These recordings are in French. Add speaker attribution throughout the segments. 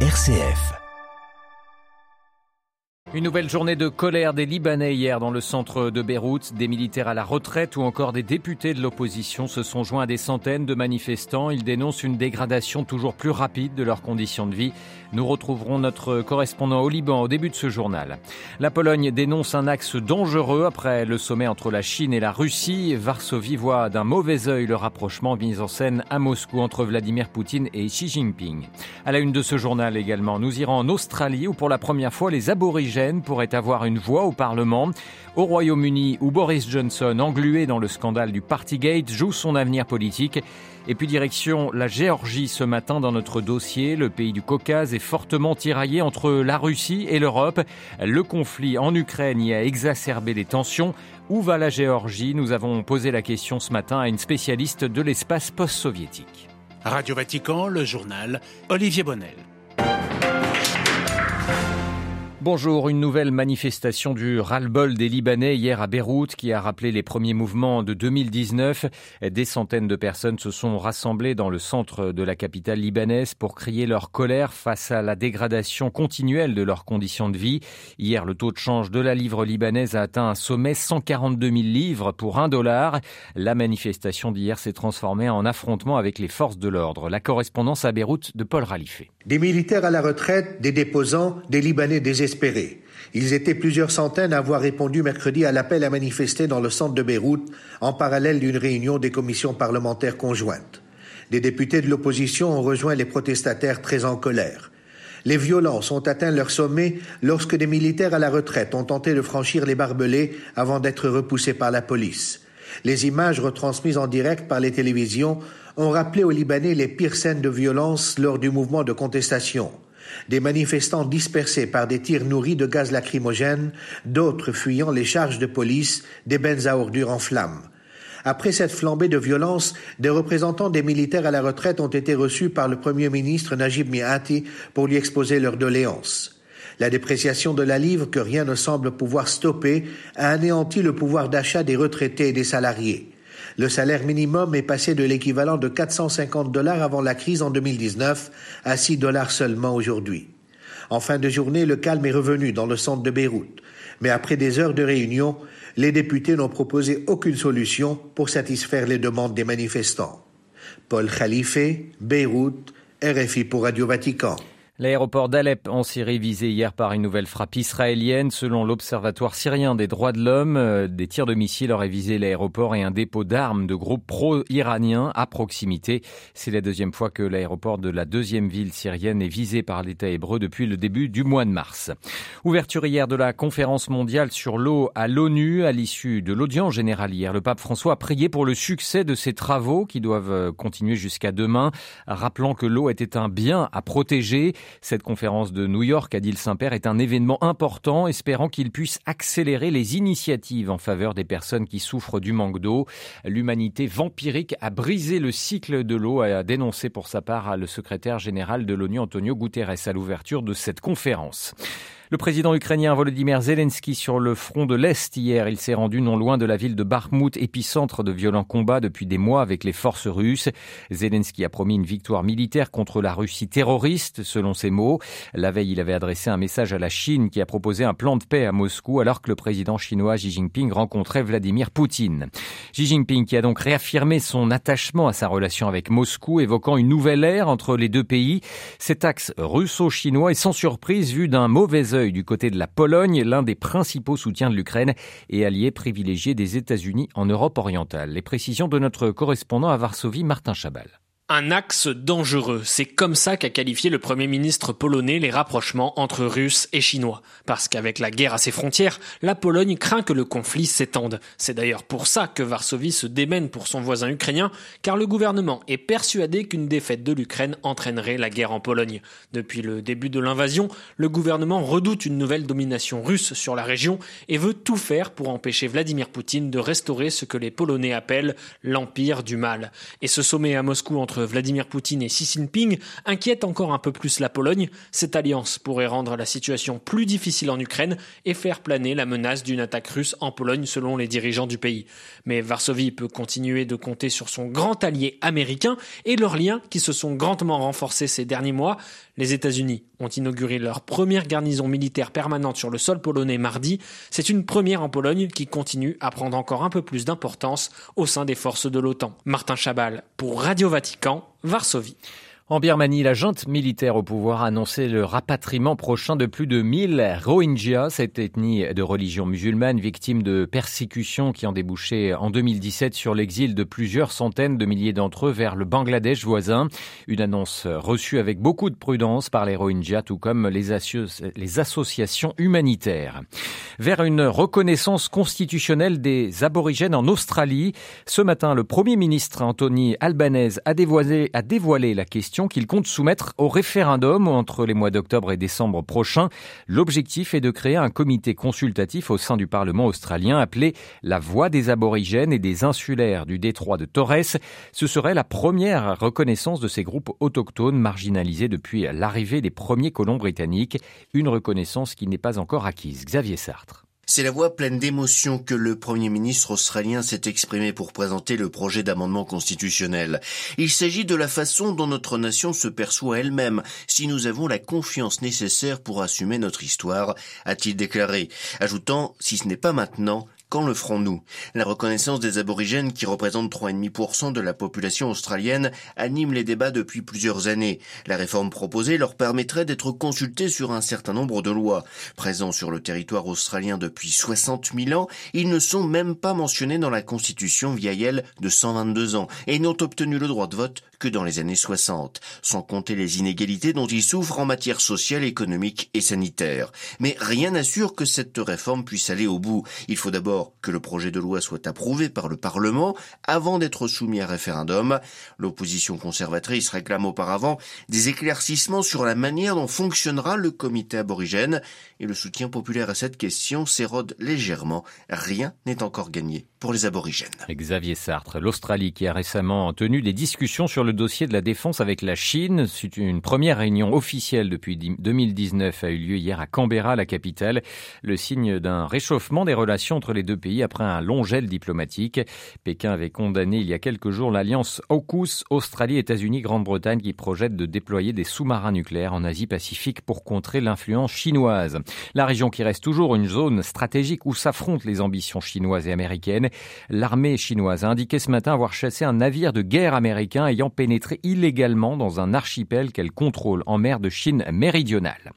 Speaker 1: RCF.
Speaker 2: Une nouvelle journée de colère des Libanais hier dans le centre de Beyrouth. Des militaires à la retraite ou encore des députés de l'opposition se sont joints à des centaines de manifestants. Ils dénoncent une dégradation toujours plus rapide de leurs conditions de vie. Nous retrouverons notre correspondant au Liban au début de ce journal. La Pologne dénonce un axe dangereux après le sommet entre la Chine et la Russie. Varsovie voit d'un mauvais œil le rapprochement mis en scène à Moscou entre Vladimir Poutine et Xi Jinping. À la une de ce journal également, nous irons en Australie où pour la première fois les aborigènes pourraient avoir une voix au Parlement. Au Royaume-Uni où Boris Johnson, englué dans le scandale du Partygate, joue son avenir politique. Et puis direction la Géorgie ce matin dans notre dossier. Le pays du Caucase est fortement tiraillé entre la Russie et l'Europe. Le conflit en Ukraine y a exacerbé les tensions. Où va la Géorgie? Nous avons posé la question ce matin à une spécialiste de l'espace post-soviétique.
Speaker 3: Radio Vatican, le journal Olivier Bonnel.
Speaker 2: Bonjour, une nouvelle manifestation du ras-le-bol des Libanais hier à Beyrouth qui a rappelé les premiers mouvements de 2019. Des centaines de personnes se sont rassemblées dans le centre de la capitale libanaise pour crier leur colère face à la dégradation continuelle de leurs conditions de vie. Hier, le taux de change de la livre libanaise a atteint un sommet 142 000 livres pour un dollar. La manifestation d'hier s'est transformée en affrontement avec les forces de l'ordre. La correspondance à Beyrouth de Paul Ralifé.
Speaker 4: Des militaires à la retraite, des déposants, des Libanais désespérés ils étaient plusieurs centaines à avoir répondu mercredi à l'appel à manifester dans le centre de Beyrouth en parallèle d'une réunion des commissions parlementaires conjointes. Des députés de l'opposition ont rejoint les protestataires très en colère. Les violences ont atteint leur sommet lorsque des militaires à la retraite ont tenté de franchir les barbelés avant d'être repoussés par la police. Les images retransmises en direct par les télévisions ont rappelé aux Libanais les pires scènes de violence lors du mouvement de contestation des manifestants dispersés par des tirs nourris de gaz lacrymogène, d'autres fuyant les charges de police, des bennes à ordures en flammes. Après cette flambée de violence, des représentants des militaires à la retraite ont été reçus par le Premier ministre Najib Miati pour lui exposer leurs doléances. La dépréciation de la livre, que rien ne semble pouvoir stopper, a anéanti le pouvoir d'achat des retraités et des salariés. Le salaire minimum est passé de l'équivalent de 450 dollars avant la crise en 2019 à 6 dollars seulement aujourd'hui. En fin de journée, le calme est revenu dans le centre de Beyrouth. Mais après des heures de réunion, les députés n'ont proposé aucune solution pour satisfaire les demandes des manifestants. Paul Khalife, Beyrouth, RFI pour Radio Vatican.
Speaker 2: L'aéroport d'Alep en Syrie visé hier par une nouvelle frappe israélienne. Selon l'Observatoire syrien des droits de l'homme, euh, des tirs de missiles auraient visé l'aéroport et un dépôt d'armes de groupes pro-iraniens à proximité. C'est la deuxième fois que l'aéroport de la deuxième ville syrienne est visé par l'État hébreu depuis le début du mois de mars. Ouverture hier de la conférence mondiale sur l'eau à l'ONU. À l'issue de l'audience générale hier, le pape François a prié pour le succès de ces travaux qui doivent euh, continuer jusqu'à demain, rappelant que l'eau était un bien à protéger. Cette conférence de New York à Dile Saint-Père est un événement important, espérant qu'il puisse accélérer les initiatives en faveur des personnes qui souffrent du manque d'eau. L'humanité vampirique a brisé le cycle de l'eau, a dénoncé pour sa part le secrétaire général de l'ONU Antonio Guterres à l'ouverture de cette conférence. Le président ukrainien Volodymyr Zelensky sur le front de l'Est hier, il s'est rendu non loin de la ville de Bakhmut, épicentre de violents combats depuis des mois avec les forces russes. Zelensky a promis une victoire militaire contre la Russie terroriste, selon ses mots. La veille, il avait adressé un message à la Chine qui a proposé un plan de paix à Moscou alors que le président chinois Xi Jinping rencontrait Vladimir Poutine. Xi Jinping qui a donc réaffirmé son attachement à sa relation avec Moscou, évoquant une nouvelle ère entre les deux pays. Cet axe russo-chinois est sans surprise vu d'un mauvais du côté de la Pologne, l'un des principaux soutiens de l'Ukraine et allié privilégié des États-Unis en Europe orientale. Les précisions de notre correspondant à Varsovie, Martin Chabal.
Speaker 5: Un axe dangereux, c'est comme ça qu'a qualifié le Premier ministre polonais les rapprochements entre Russes et Chinois. Parce qu'avec la guerre à ses frontières, la Pologne craint que le conflit s'étende. C'est d'ailleurs pour ça que Varsovie se démène pour son voisin ukrainien, car le gouvernement est persuadé qu'une défaite de l'Ukraine entraînerait la guerre en Pologne. Depuis le début de l'invasion, le gouvernement redoute une nouvelle domination russe sur la région et veut tout faire pour empêcher Vladimir Poutine de restaurer ce que les Polonais appellent l'empire du mal. Et ce sommet à Moscou entre Vladimir Poutine et Xi Jinping inquiète encore un peu plus la Pologne. Cette alliance pourrait rendre la situation plus difficile en Ukraine et faire planer la menace d'une attaque russe en Pologne selon les dirigeants du pays. Mais Varsovie peut continuer de compter sur son grand allié américain et leurs liens qui se sont grandement renforcés ces derniers mois. Les États-Unis ont inauguré leur première garnison militaire permanente sur le sol polonais mardi. C'est une première en Pologne qui continue à prendre encore un peu plus d'importance au sein des forces de l'OTAN. Martin Chabal pour Radio Vatican, Varsovie.
Speaker 2: En Birmanie, la junte militaire au pouvoir a annoncé le rapatriement prochain de plus de 1000 Rohingyas, cette ethnie de religion musulmane victime de persécutions qui ont débouché en 2017 sur l'exil de plusieurs centaines de milliers d'entre eux vers le Bangladesh voisin. Une annonce reçue avec beaucoup de prudence par les Rohingyas, tout comme les, associations humanitaires. Vers une reconnaissance constitutionnelle des aborigènes en Australie, ce matin, le Premier ministre Anthony Albanese a dévoilé la question qu'il compte soumettre au référendum entre les mois d'octobre et décembre prochains. L'objectif est de créer un comité consultatif au sein du Parlement australien appelé la Voix des aborigènes et des insulaires du détroit de Torres. Ce serait la première reconnaissance de ces groupes autochtones marginalisés depuis l'arrivée des premiers colons britanniques, une reconnaissance qui n'est pas encore acquise. Xavier Sartre.
Speaker 1: C'est la voix pleine d'émotion que le Premier ministre australien s'est exprimé pour présenter le projet d'amendement constitutionnel. Il s'agit de la façon dont notre nation se perçoit elle-même, si nous avons la confiance nécessaire pour assumer notre histoire, a-t-il déclaré, ajoutant, si ce n'est pas maintenant, quand le ferons-nous La reconnaissance des aborigènes, qui représentent 3,5% de la population australienne, anime les débats depuis plusieurs années. La réforme proposée leur permettrait d'être consultés sur un certain nombre de lois. Présents sur le territoire australien depuis 60 000 ans, ils ne sont même pas mentionnés dans la Constitution vieille de 122 ans et n'ont obtenu le droit de vote que dans les années 60, sans compter les inégalités dont ils souffrent en matière sociale, économique et sanitaire. Mais rien n'assure que cette réforme puisse aller au bout. Il faut d'abord que le projet de loi soit approuvé par le Parlement avant d'être soumis à référendum. L'opposition conservatrice réclame auparavant des éclaircissements sur la manière dont fonctionnera le comité aborigène et le soutien populaire à cette question s'érode légèrement. Rien n'est encore gagné pour les aborigènes.
Speaker 2: Xavier Sartre, l'Australie qui a récemment tenu des discussions sur le dossier de la défense avec la Chine. Une première réunion officielle depuis 2019 a eu lieu hier à Canberra, la capitale, le signe d'un réchauffement des relations entre les deux pays après un long gel diplomatique. Pékin avait condamné il y a quelques jours l'alliance AUKUS, Australie, États-Unis, Grande-Bretagne qui projette de déployer des sous-marins nucléaires en Asie-Pacifique pour contrer l'influence chinoise. La région qui reste toujours une zone stratégique où s'affrontent les ambitions chinoises et américaines. L'armée chinoise a indiqué ce matin avoir chassé un navire de guerre américain ayant pénétré illégalement dans un archipel qu'elle contrôle en mer de Chine méridionale.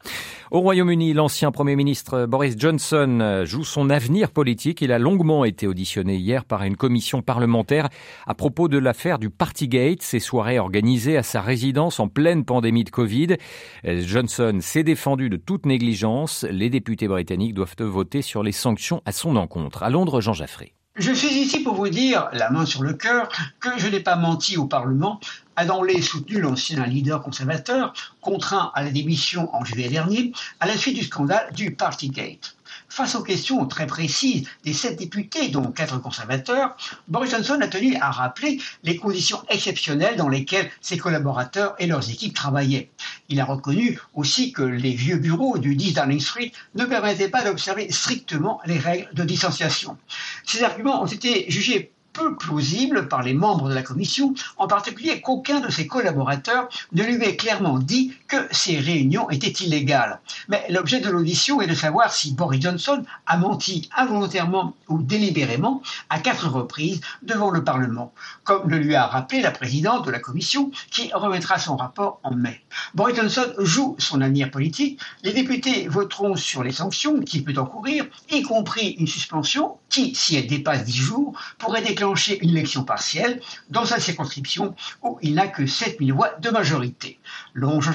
Speaker 2: Au Royaume-Uni, l'ancien Premier ministre Boris Johnson joue son avenir politique. Il a longuement été auditionné hier par une commission parlementaire à propos de l'affaire du Partygate, ces soirées organisées à sa résidence en pleine pandémie de Covid. Johnson s'est défendu de toute négligence. Les députés britanniques doivent voter sur les sanctions à son encontre. À Londres, Jean Jaffré.
Speaker 6: Je suis ici pour vous dire, la main sur le cœur, que je n'ai pas menti au Parlement, a d'emblée soutenu l'ancien leader conservateur, contraint à la démission en juillet dernier, à la suite du scandale du Partygate. Face aux questions très précises des sept députés, dont quatre conservateurs, Boris Johnson a tenu à rappeler les conditions exceptionnelles dans lesquelles ses collaborateurs et leurs équipes travaillaient. Il a reconnu aussi que les vieux bureaux du 10 Downing Street ne permettaient pas d'observer strictement les règles de distanciation. Ces arguments ont été jugés plausible par les membres de la commission, en particulier qu'aucun de ses collaborateurs ne lui ait clairement dit que ces réunions étaient illégales. Mais l'objet de l'audition est de savoir si Boris Johnson a menti involontairement ou délibérément à quatre reprises devant le Parlement, comme le lui a rappelé la présidente de la commission qui remettra son rapport en mai. Boris Johnson joue son avenir politique. Les députés voteront sur les sanctions qu'il peut encourir, y compris une suspension qui, si elle dépasse dix jours, pourrait déclencher une élection partielle dans sa circonscription où il n'a que 7000 voix de majorité. Long Jean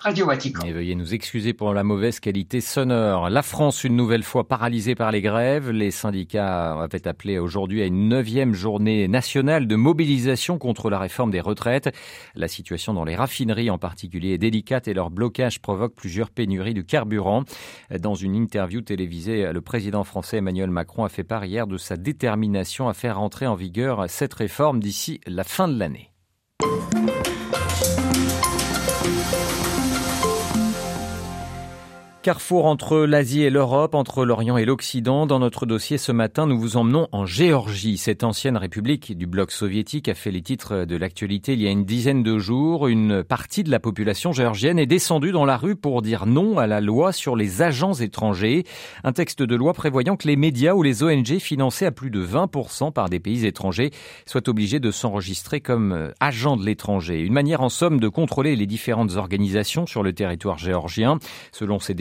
Speaker 6: Radio Vatican.
Speaker 2: Et veuillez nous excuser pour la mauvaise qualité sonore. La France, une nouvelle fois paralysée par les grèves. Les syndicats avaient appelé aujourd'hui à une neuvième journée nationale de mobilisation contre la réforme des retraites. La situation dans les raffineries en particulier est délicate et leur blocage provoque plusieurs pénuries de carburant. Dans une interview télévisée, le président français Emmanuel Macron a fait part hier de sa détermination à faire en vigueur cette réforme d'ici la fin de l'année. Carrefour entre l'Asie et l'Europe, entre l'Orient et l'Occident. Dans notre dossier ce matin, nous vous emmenons en Géorgie. Cette ancienne république du bloc soviétique a fait les titres de l'actualité il y a une dizaine de jours. Une partie de la population géorgienne est descendue dans la rue pour dire non à la loi sur les agents étrangers. Un texte de loi prévoyant que les médias ou les ONG financés à plus de 20% par des pays étrangers soient obligés de s'enregistrer comme agents de l'étranger. Une manière en somme de contrôler les différentes organisations sur le territoire géorgien. Selon ces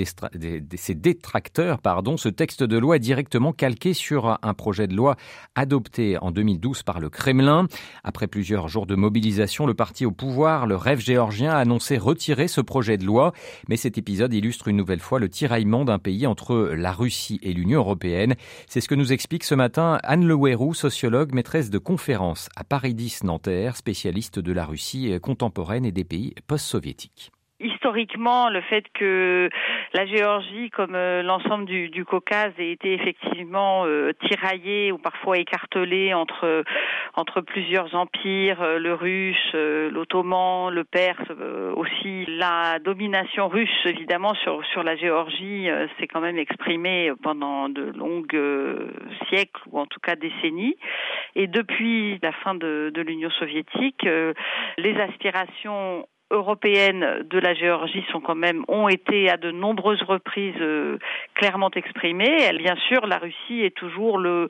Speaker 2: ses détracteurs, pardon, ce texte de loi est directement calqué sur un projet de loi adopté en 2012 par le Kremlin. Après plusieurs jours de mobilisation, le parti au pouvoir, le rêve géorgien, a annoncé retirer ce projet de loi. Mais cet épisode illustre une nouvelle fois le tiraillement d'un pays entre la Russie et l'Union européenne. C'est ce que nous explique ce matin Anne Leouerou, sociologue, maîtresse de conférence à Paris 10 Nanterre, spécialiste de la Russie contemporaine et des pays post-soviétiques
Speaker 7: historiquement, le fait que la Géorgie, comme euh, l'ensemble du, Caucase, ait été effectivement euh, tiraillée ou parfois écartelée entre entre plusieurs empires, euh, le russe, l'ottoman, le perse, aussi la domination russe évidemment sur sur la Géorgie s'est quand même exprimée pendant de longues siècles ou en tout cas décennies. Et depuis la fin de l'Union soviétique, les aspirations européennes de la Géorgie sont quand même ont été à de nombreuses reprises euh, clairement exprimées. Bien sûr, la Russie est toujours le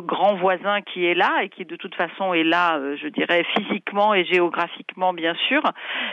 Speaker 7: grand voisin qui est là et qui de toute façon est là, euh, je dirais physiquement et géographiquement bien sûr,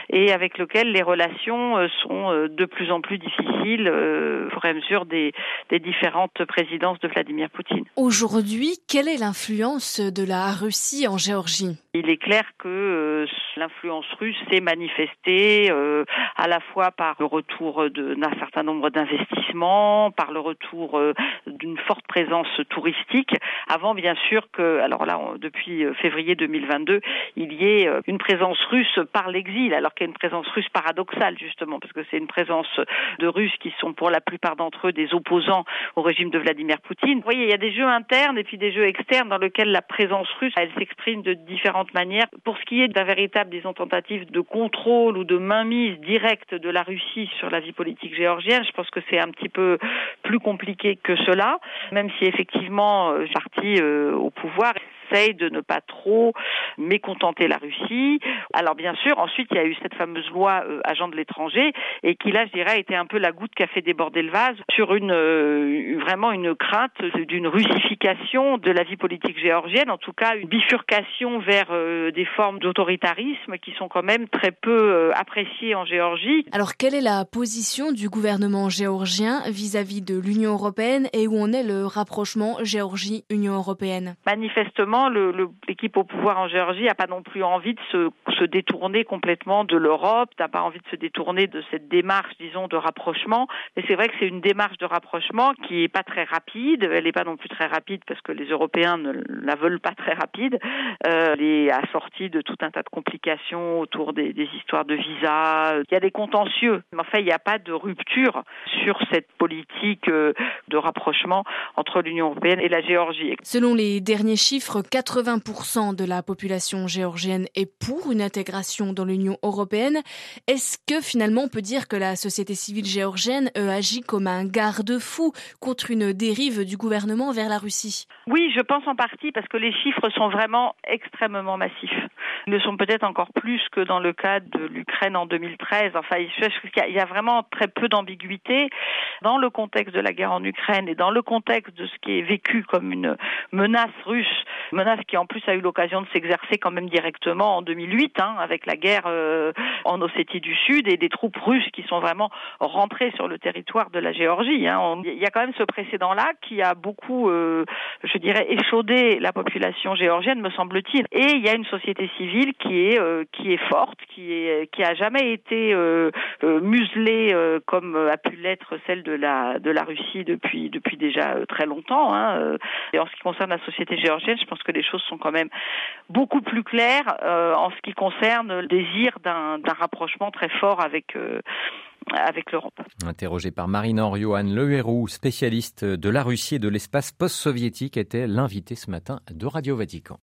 Speaker 7: et avec lequel les relations euh, sont de plus en plus difficiles au fur et à mesure des différentes présidences de Vladimir Poutine.
Speaker 8: Aujourd'hui, quelle est l'influence de la Russie en Géorgie?
Speaker 7: Il est clair que l'influence russe s'est manifestée euh, à la fois par le retour d'un certain nombre d'investissements, par le retour euh, d'une forte présence touristique, avant bien sûr que, alors là, depuis euh, février 2022, il y ait une présence russe par l'exil, alors qu'il y a une présence russe paradoxale justement, parce que c'est une présence de Russes qui sont pour la plupart d'entre eux des opposants au régime de Vladimir Poutine. Vous voyez, il y a des jeux internes et puis des jeux externes dans lesquels la présence russe, elle s'exprime de Pour ce qui est d'un véritable disons, tentatives de contrôle ou de mainmise directe de la Russie sur la vie politique géorgienne. Je pense que c'est un petit peu plus compliqué que cela, même si effectivement, euh, parti euh, au pouvoir de ne pas trop mécontenter la Russie. Alors bien sûr, ensuite il y a eu cette fameuse loi euh, agent de l'étranger et qui là, je dirais, a été un peu la goutte qui a fait déborder le vase sur une euh, vraiment une crainte d'une russification de la vie politique géorgienne, en tout cas une bifurcation vers euh, des formes d'autoritarisme qui sont quand même très peu appréciées en Géorgie.
Speaker 8: Alors quelle est la position du gouvernement géorgien vis-à-vis -vis de l'Union européenne et où en est le rapprochement Géorgie-Union européenne?
Speaker 7: Manifestement l'équipe au pouvoir en Géorgie n'a pas non plus envie de se, détourner complètement de l'Europe, n'a pas envie de se détourner de cette démarche, disons, de rapprochement. Mais c'est vrai que c'est une démarche de rapprochement qui est pas très rapide. Elle n'est pas non plus très rapide parce que les Européens ne la veulent pas très rapide. Euh, elle est assortie de tout un tas de complications autour des, des histoires de visa. Il y a des contentieux. Mais enfin, il n'y a pas de rupture sur cette politique euh, de rapprochement entre l'Union européenne et la Géorgie.
Speaker 8: Selon les derniers chiffres, 80% de la population géorgienne est pour une intégration dans l'Union européenne. Est-ce que finalement on peut dire que la société civile géorgienne euh, agit comme un garde-fou contre une dérive du gouvernement vers la Russie?
Speaker 7: Oui, je pense en partie parce que les chiffres sont vraiment extrêmement massifs. Ils sont peut-être encore plus que dans le cas de l'Ukraine en 2013. Enfin, il y a vraiment très peu d'ambiguïté dans le contexte de la guerre en Ukraine et dans le contexte de ce qui est vécu comme une menace russe menace qui en plus a eu l'occasion de s'exercer quand même directement en 2008 hein, avec la guerre euh, en Ossétie du Sud et des troupes russes qui sont vraiment rentrées sur le territoire de la Géorgie. Hein. Il y a quand même ce précédent-là qui a beaucoup, euh, je dirais, échaudé la population géorgienne, me semble-t-il. Et il y a une société civile qui est euh, qui est forte, qui est qui a jamais été muselée comme a pu l'être celle de de la Russie depuis depuis déjà très longtemps. Hein. Et en ce qui concerne la société géorgienne, je pense que les choses sont quand même beaucoup plus claires euh, en ce qui concerne le désir d'un rapprochement très fort avec euh, avec l'Europe.
Speaker 2: Interrogé par Marine Henriot, Anne Lehéroux, spécialiste de la Russie et de l'espace post-soviétique, était l'invité ce matin de Radio Vatican.